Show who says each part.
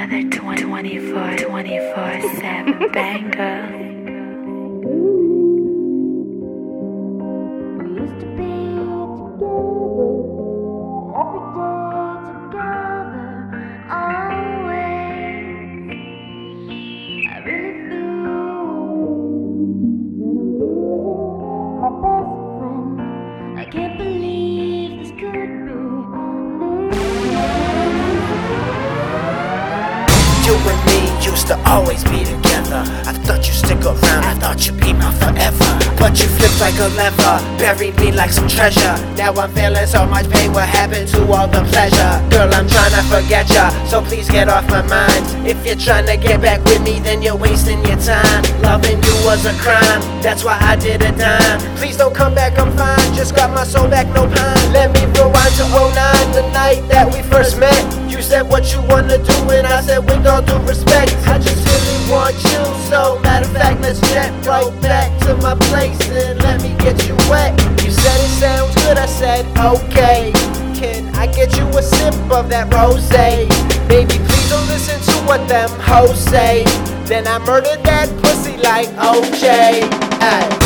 Speaker 1: Another 24, 24 7 banger.
Speaker 2: And me used to always be together. I thought you'd stick around, I thought you'd be my forever. But you flipped like a lever, buried me like some treasure. Now I'm feeling so much pain, what happened to all the pleasure? Girl, I'm trying to forget ya, so please get off my mind. If you're trying to get back with me, then you're wasting your time. Loving you was a crime, that's why I did a dime. Please don't come back, I'm fine, just got my soul back, no pine. Let me rewind to 09, the night that we first met. You said what you said with all due respect, I just really want you. So matter of fact, let's jet right back to my place and let me get you wet. You said it sounds good, I said okay. Can I get you a sip of that rosé? Baby, please don't listen to what them hoes say. Then I murdered that pussy like OJ. Ay.